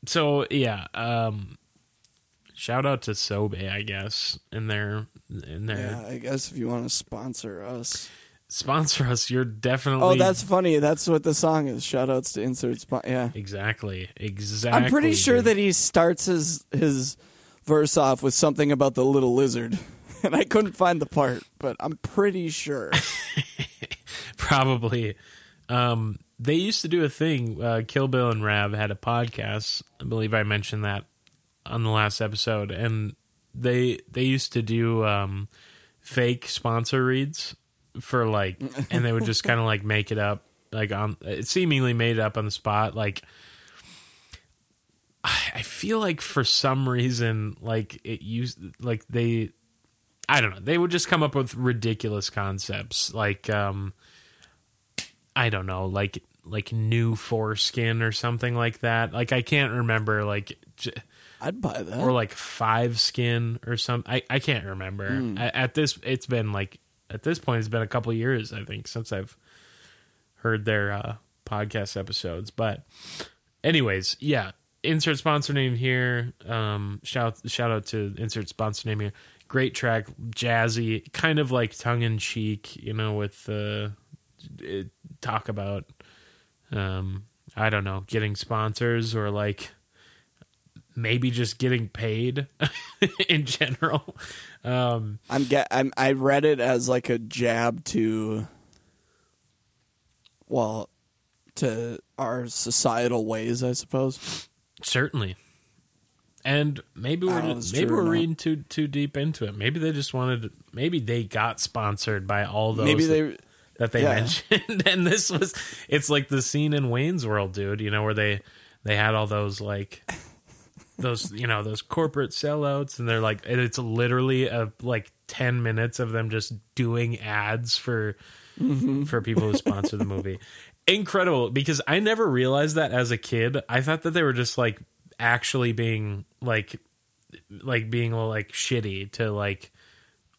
So yeah. Um. Shout out to Sobe, I guess, in their in their
Yeah, I guess if you want to sponsor us.
sponsor us. You're definitely.
Oh, that's funny. That's what the song is. Shout outs to insert spot. Yeah.
exactly exactly.
I'm pretty sure
dude.
that he starts his his verse off with something about the little lizard. <laughs> And I couldn't find the part, but I'm pretty sure. <laughs>
probably. Um, they used to do a thing. Uh, Kill Bill and Rav had a podcast. I believe I mentioned that on the last episode, and they they used to do um, fake sponsor reads for like, <laughs> and they would just kind of like make it up, like on it seemingly made it up on the spot, like. I I feel like for some reason, like it used, like they, I don't know, they would just come up with ridiculous concepts, like, um, I don't know, like like new foreskin or something like that. Like I can't remember, like j-
I'd buy that.
or like five skin or something. I I can't remember. A- At this, it's been like at this point, it's been a couple years I think since I've heard their uh, podcast episodes. But anyways, yeah. Insert sponsor name here. Um, shout shout out to insert sponsor name here. Great track, jazzy, kind of like tongue in cheek, you know, with uh, talk about um I don't know, getting sponsors or like maybe just getting paid <laughs> in general. Um
I'm get I'm I read it as like a jab to well to our societal ways, I suppose.
certainly. And maybe we're
don't know if it's
maybe we're reading too too deep into it. Maybe they just wanted maybe they got sponsored by all those
Maybe
that-
they
that they
Yeah.
mentioned <laughs> and this was it's like the scene in Wayne's World dude you know where they they had all those like those you know those corporate sellouts and they're like it's literally a like 10 minutes of them just doing ads for mm-hmm. for people who sponsor the movie. Incredible because I never realized that as a kid. I thought that they were just like actually being like like being like shitty to like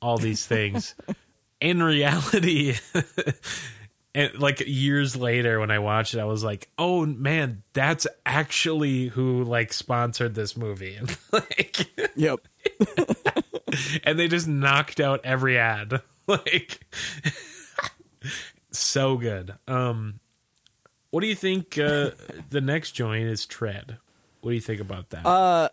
all these things. <laughs> In reality <laughs> and like years later when i watched it i was like oh man that's actually who like sponsored this movie <laughs> And like
Yep. <laughs>
and they just knocked out every ad <laughs> like so good um What do you think? Uh, the next joint is Tread. What do you think about that?
Uh,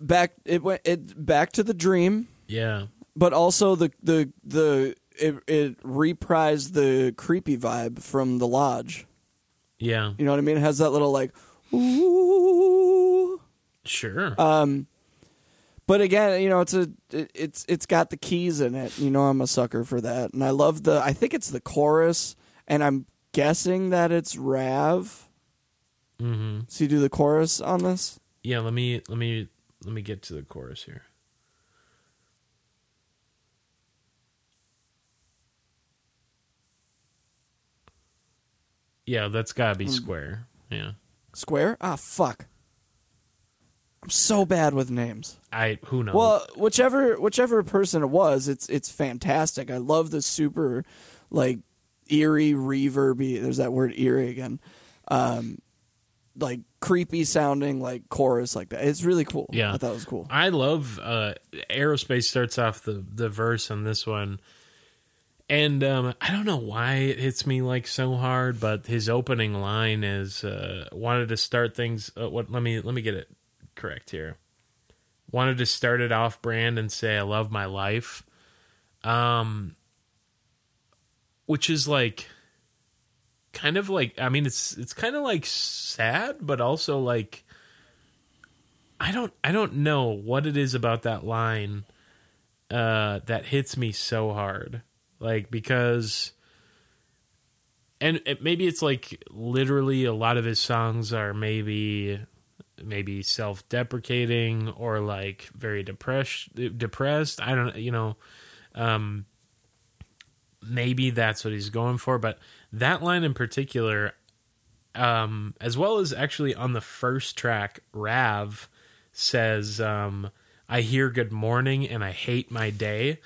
back it went it back to the dream,
yeah,
but also the the the it, it reprised the creepy vibe from the lodge.
yeah,
You know what I mean? It has that little like ooh.
sure.
Um, but again, you know, it's a it, it's it's got the keys in it. You know, I'm a sucker for that, and I love the. I think it's the chorus, and I'm guessing that it's Rav.
Mm hmm
So you do the chorus on this.
Yeah, let me let me let me get to the chorus here. Yeah, that's gotta
Hmm.
be square. Yeah,
Square? Ah, fuck. I'm so bad with names.
I who knows.
Well, whichever whichever person it was, it's it's fantastic. I love the super like eerie reverby. There's that word eerie again. Um, like creepy sounding like chorus like that. It's really cool.
Yeah.
I thought it was cool.
I love uh aerospace starts off the the verse on this one. And um I don't know why it hits me like so hard, but his opening line is uh wanted to start things uh, what let me let me get it correct here. Wanted to start it off brand and say I love my life. Um which is like kind of like I mean it's it's kind of like sad but also like I don't I don't know what it is about that line uh that hits me so hard. Like because and it, maybe it's like literally a lot of his songs are maybe maybe self-deprecating or like very depressed depressed. I don't you know um maybe that's what he's going for, but that line in particular um as well as actually on the first track Rav says um I hear good morning and I hate my day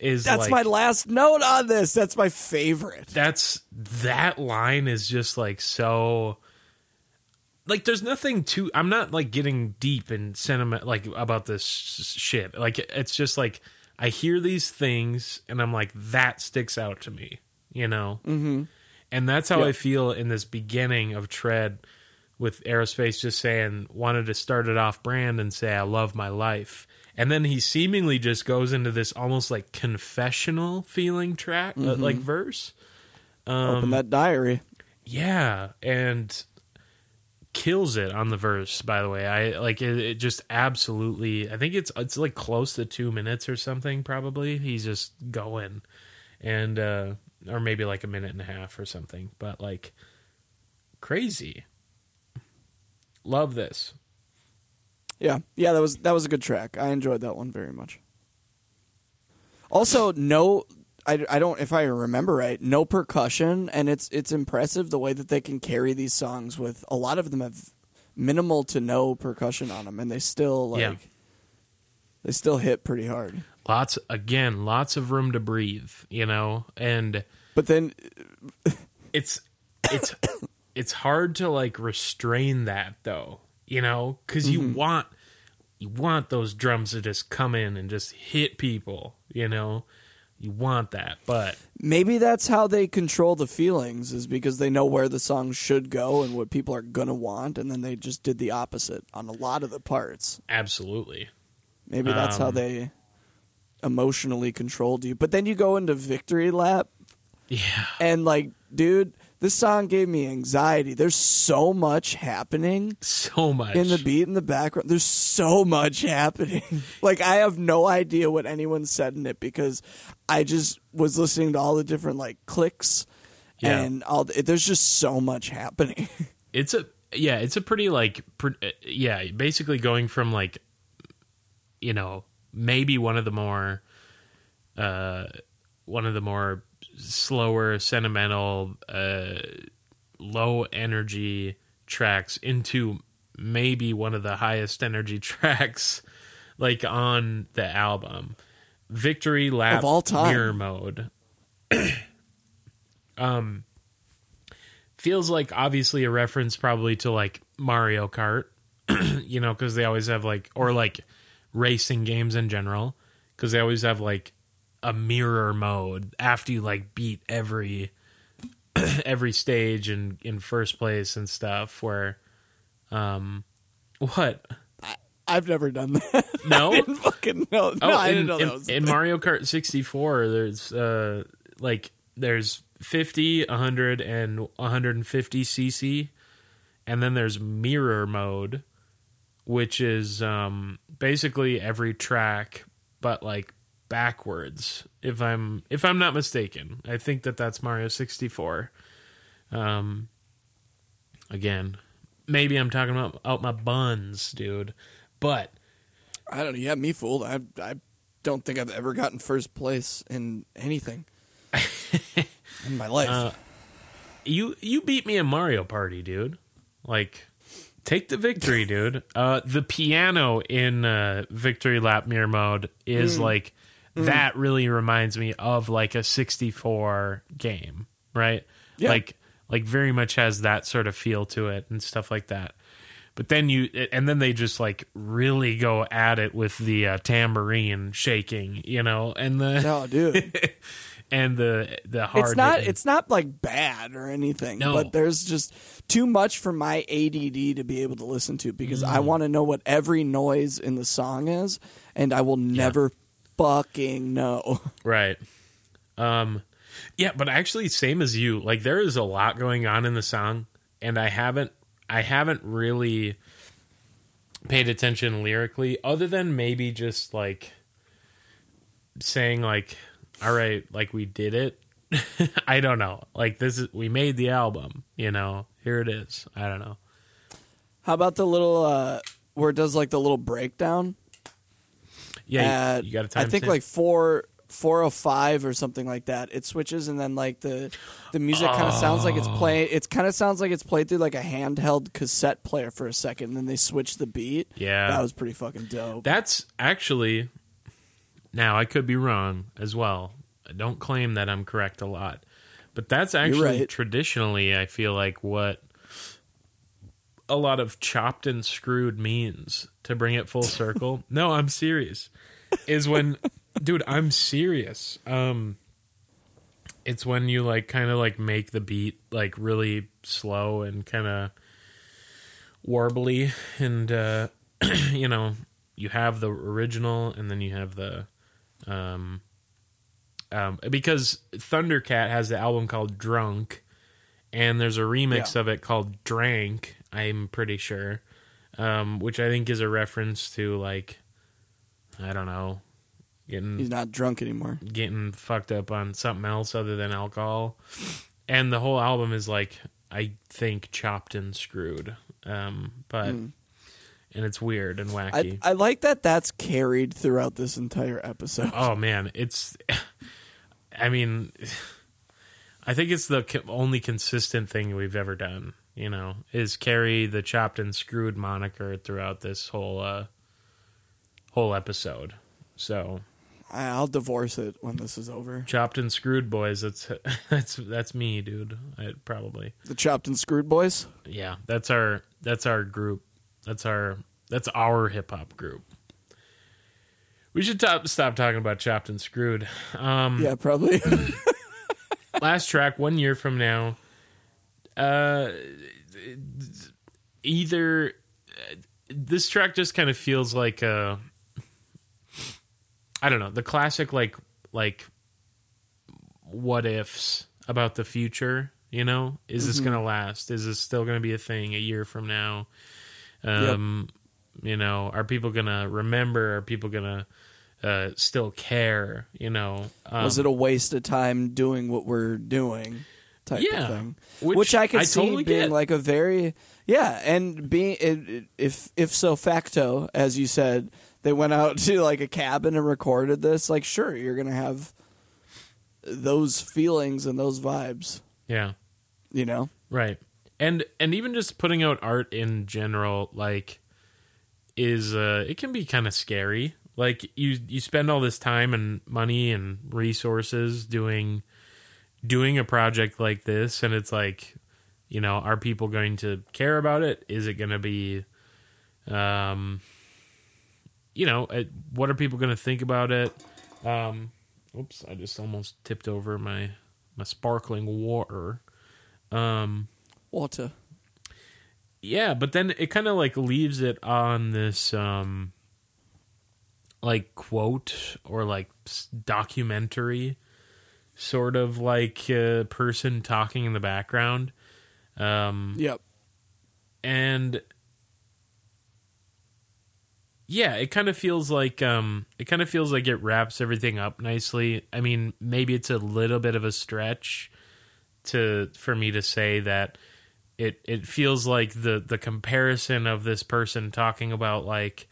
is
That's
like
my last note on this. That's my favorite.
that's that line is just like so like there's nothing too i'm not like getting deep and sentiment like about this sh- shit like it's just like i hear these things and i'm like that sticks out to me you know mm-hmm. and that's how
Yeah.
i feel in this beginning of tread with aerospace just saying wanted to start it off brand and say i love my life and then he seemingly just goes into this almost like confessional feeling track uh, like verse Um,
Open that diary.
yeah, and kills it on the verse. By the way, I like it, it. Just absolutely, I think it's it's like close to two minutes or something. Probably he's just going, and uh or maybe like a minute and a half or something. But like crazy. Love this.
Yeah, yeah, that was that was a good track. I enjoyed that one very much. Also, no, I, I don't if I remember right, no percussion, and it's it's impressive the way that they can carry these songs with a lot of them have minimal to no percussion on them, and they still like
Yeah.
they still hit pretty hard.
Lots again, lots of room to breathe. You know, and
But then,
it's it's <coughs> it's hard to like restrain that though you know because you want you want those drums to just come in and just hit people you know you want that but
maybe that's how they control the feelings is because they know where the song should go and what people are gonna want, and then they just did the opposite on a lot of the parts.
absolutely
Maybe that's how
Um,
they emotionally controlled you. But then you go into Victory Lap
yeah
and like, dude, this song gave me anxiety. There's so much happening
so much
in the beat in the background. There's so much <laughs> happening. like I have no idea what anyone said in it because I just was listening to all the different like clicks
Yeah.
and all the, there's just so much happening. <laughs>
it's a yeah it's a pretty like pre- uh, yeah basically going from like you know maybe one of the more uh one of the more slower sentimental uh low energy tracks into maybe one of the highest energy <laughs> tracks like on the album victory lap
Of all time.
mirror mode <clears throat> um feels like obviously a reference probably to like Mario Kart, <clears throat> you know, because they always have like, or like racing games in general, because they always have like a mirror mode after you like beat every <clears throat> every stage and in first place and stuff where um what
I've never done that. <laughs>
no
I didn't fucking know. No,
oh
I
in,
didn't know
in,
that was.
in mario kart 64 there's uh like there's 50 100 and 150 cc and then there's mirror mode which is um basically every track but like backwards if i'm if i'm not mistaken i think that that's mario 64 um again maybe i'm talking about out my buns dude but
I don't know. You have me fooled. I I don't think I've ever gotten first place in anything <laughs> in my life.
Uh, you you beat me in Mario Party, dude. Like, take the victory, <laughs> dude. Uh, the piano in uh, Victory Lap Mirror mode is
Mm.
like that. Really reminds me of like a sixty four game, right?
Yeah.
Like like very much has that sort of feel to it and stuff like that. But then you and then they just like really go at it with the uh, tambourine shaking, you know, and the
no, dude. <laughs>
and the the hard.
it's not
hitting-
it's not like bad or anything
No.
but there's just too much for my add to be able to listen to because
Mm.
i want to know what every noise in the song is and i will never fucking know
Right. Um yeah, but actually same as you. Like there is a lot going on in the song and I haven't I haven't really paid attention lyrically other than maybe just like saying like all right, like we did it. <laughs> I don't know. Like this is we made the album, you know. Here it is. I don't know.
how about the little uh where it does like the little breakdown
Yeah,
at,
you, got time
i think like four 405 or something like that it switches and then like the the music kind of sounds like it's
Oh.
playing it kind of sounds like it's played through like a handheld cassette player for a second and then they switch the beat
Yeah.
that was pretty fucking dope
That's actually now I could be wrong as well. I don't claim that I'm correct a lot. But that's actually
right.
traditionally I feel like what a lot of chopped and screwed means to bring it full circle. <laughs> no, I'm serious. Is when dude, I'm serious. Um it's when you like kind of like make the beat like really slow and kind of warbly and uh <clears throat> you know you have the original and then you have the um um because thundercat has the album called drunk and there's a remix
Yeah.
of it called drank i'm pretty sure um which i think is a reference to like i don't know getting
he's not drunk anymore
getting fucked up on something else other than alcohol. And the whole album is like I think chopped and screwed. Um but and it's weird and wacky.
I like that that's carried throughout this entire episode.
oh man, it's I mean I think it's the only consistent thing we've ever done, you know, is carry the chopped and screwed moniker throughout this whole uh whole episode. So,
I'll divorce it when this is over.
chopped and screwed boys, that's <laughs> that's that's me, dude. I probably
The Chopped and Screwed Boys.
Yeah, that's our that's our group. That's our that's our hip hop group. We should top, stop talking about chopped and screwed. Um,
Yeah, probably. <laughs>
Last track, one year from now. Uh, either this track just kind of feels like uh, I don't know the classic like like what ifs about the future. You know, is this going to last? Is this still going to be a thing a year from now? Um, you know, are people going to remember? Are people going to uh, still care? You know, um,
Was it a waste of time doing what we're doing? Type
Yeah,
of thing.
which
Which, I could
I
see
totally
being
get.
like a very yeah, and being if if so facto, as you said, they went out <laughs> to like a cabin and recorded this. Like, sure, you're gonna have those feelings and those vibes.
yeah.
You know,
Right. And and even just putting out art in general like is uh it can be kind of scary. Like you you spend all this time and money and resources doing doing a project like this and it's like you know, are people going to care about it? Is it going to be um you know, what are people going to think about it? Um oops, I just almost tipped over my my sparkling water. Um,
Water.
yeah, but then it kind of like leaves it on this um like quote or like documentary sort of like uh, person talking in the background. Um
Yep.
and yeah it kind of feels like um it kind of feels like it wraps everything up nicely i mean maybe it's a little bit of a stretch to for me to say that it it feels like the the comparison of this person talking about like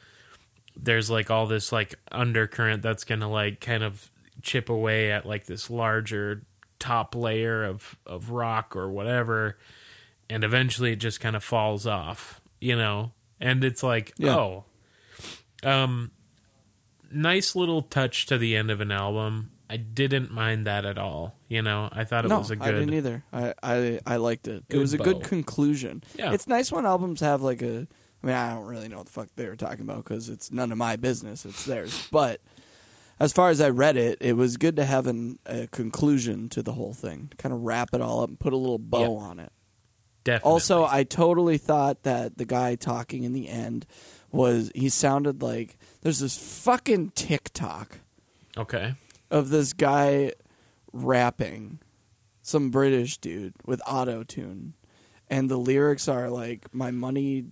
there's like all this like undercurrent that's gonna like kind of chip away at like this larger top layer of of rock or whatever and eventually it just kind of falls off you know and it's like
Yeah.
oh um nice little touch to the end of an album i didn't mind that at all you know i thought it was a
good. no,
was didn't
either. I, I I liked it. It was a good conclusion.
Yeah.
It's nice when albums have like a. I mean, I don't really know what the fuck they were talking about because it's none of my business. It's theirs. <laughs> But as far as I read it, it was good to have an, a conclusion to the whole thing. Kind of wrap it all up and put a little bow
Yeah.
on it.
definitely
Also, I totally thought that the guy talking in the end was he sounded like there's this fucking TikTok
okay
of this guy rapping, some British dude with auto tune, and the lyrics are like "My money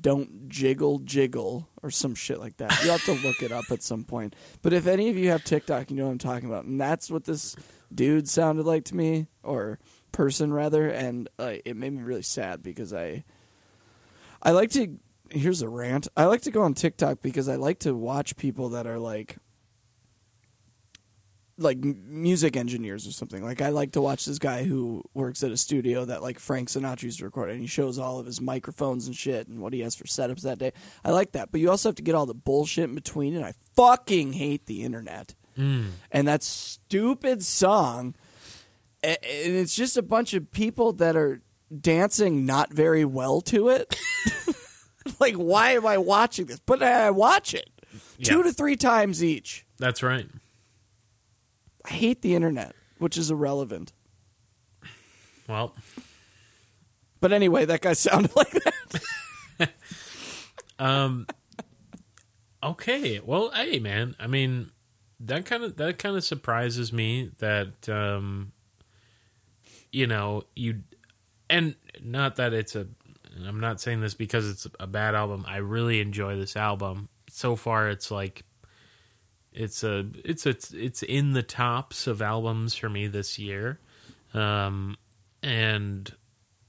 don't jiggle jiggle" or some shit like that. You have to look it up at some point. But if any of you have TikTok, you know what I'm talking about, and that's what this dude sounded like to me, or person rather, and uh, it made me really sad because I, I like to. Here's a rant. I like to go on TikTok because I like to watch people that are like like music engineers or something. Like I like to watch this guy who works at a studio that like Frank Sinatra's recording. He shows all of his microphones and shit and what he has for setups that day. I like that, but you also have to get all the bullshit in between. And I fucking hate the internet
mm.
and that stupid song. And it's just a bunch of people that are dancing not very well to it. <laughs> <laughs> like, why am I watching this? But I watch it two
Yeah.
to three times each.
that's right
I hate the internet, which is irrelevant.
well
But anyway, that guy <laughs> sounded like that. <laughs>
Um. Okay. Well, hey, man. I mean, that kind of that kind of surprises me that um, you know, you and not that it's a. I'm not saying this because it's a bad album. I really enjoy this album. So far, it's like it's a it's a it's in the tops of albums for me this year. Um, and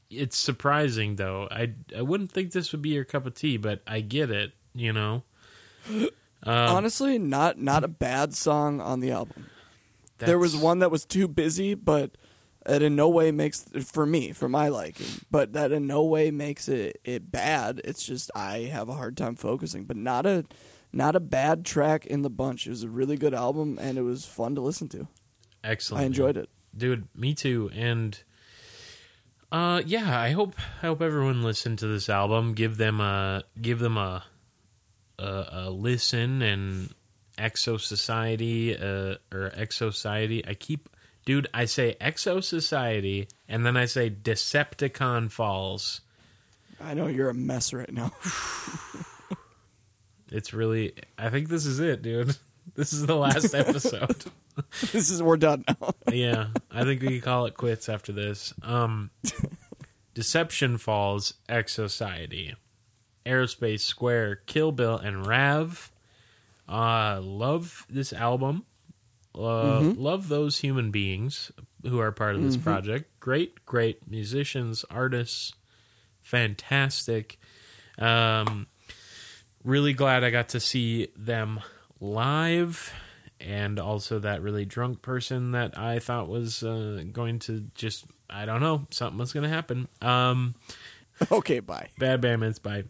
it's surprising though. I I wouldn't think this would be your cup of tea, but I get it. You know, um, <gasps>
Honestly, not not a bad song on the album. There was one that was too busy, but it in no way makes for me, for my liking. But that in no way makes it it bad. It's just I have a hard time focusing. But not a not a bad track in the bunch. It was a really good album, and it was fun to listen to.
excellent.
I enjoyed it.
dude. Me too. And uh, yeah, I hope I hope everyone listened to this album. Give them a give them a a, a listen and Exo Society uh, or Exo Society. I keep, dude. I say Exo Society, and then I say Decepticon Falls.
I know you're a mess right now. <laughs>
It's really. I think this is it, dude. <laughs> This is the last <laughs> episode.
this is we're done now.
yeah, I think we can call it quits after this. Um, Deception Falls, X Society, Aerospace Square, Kill Bill, and Rav. Uh, love this album. Uh, Love those human beings who are part of this project. Great, great musicians, artists, fantastic. Um, really glad I got to see them live and also that really drunk person that I thought was uh, going to just I don't know something was going to happen. Um, <laughs>
okay, bye.
bad Bandmates, bye.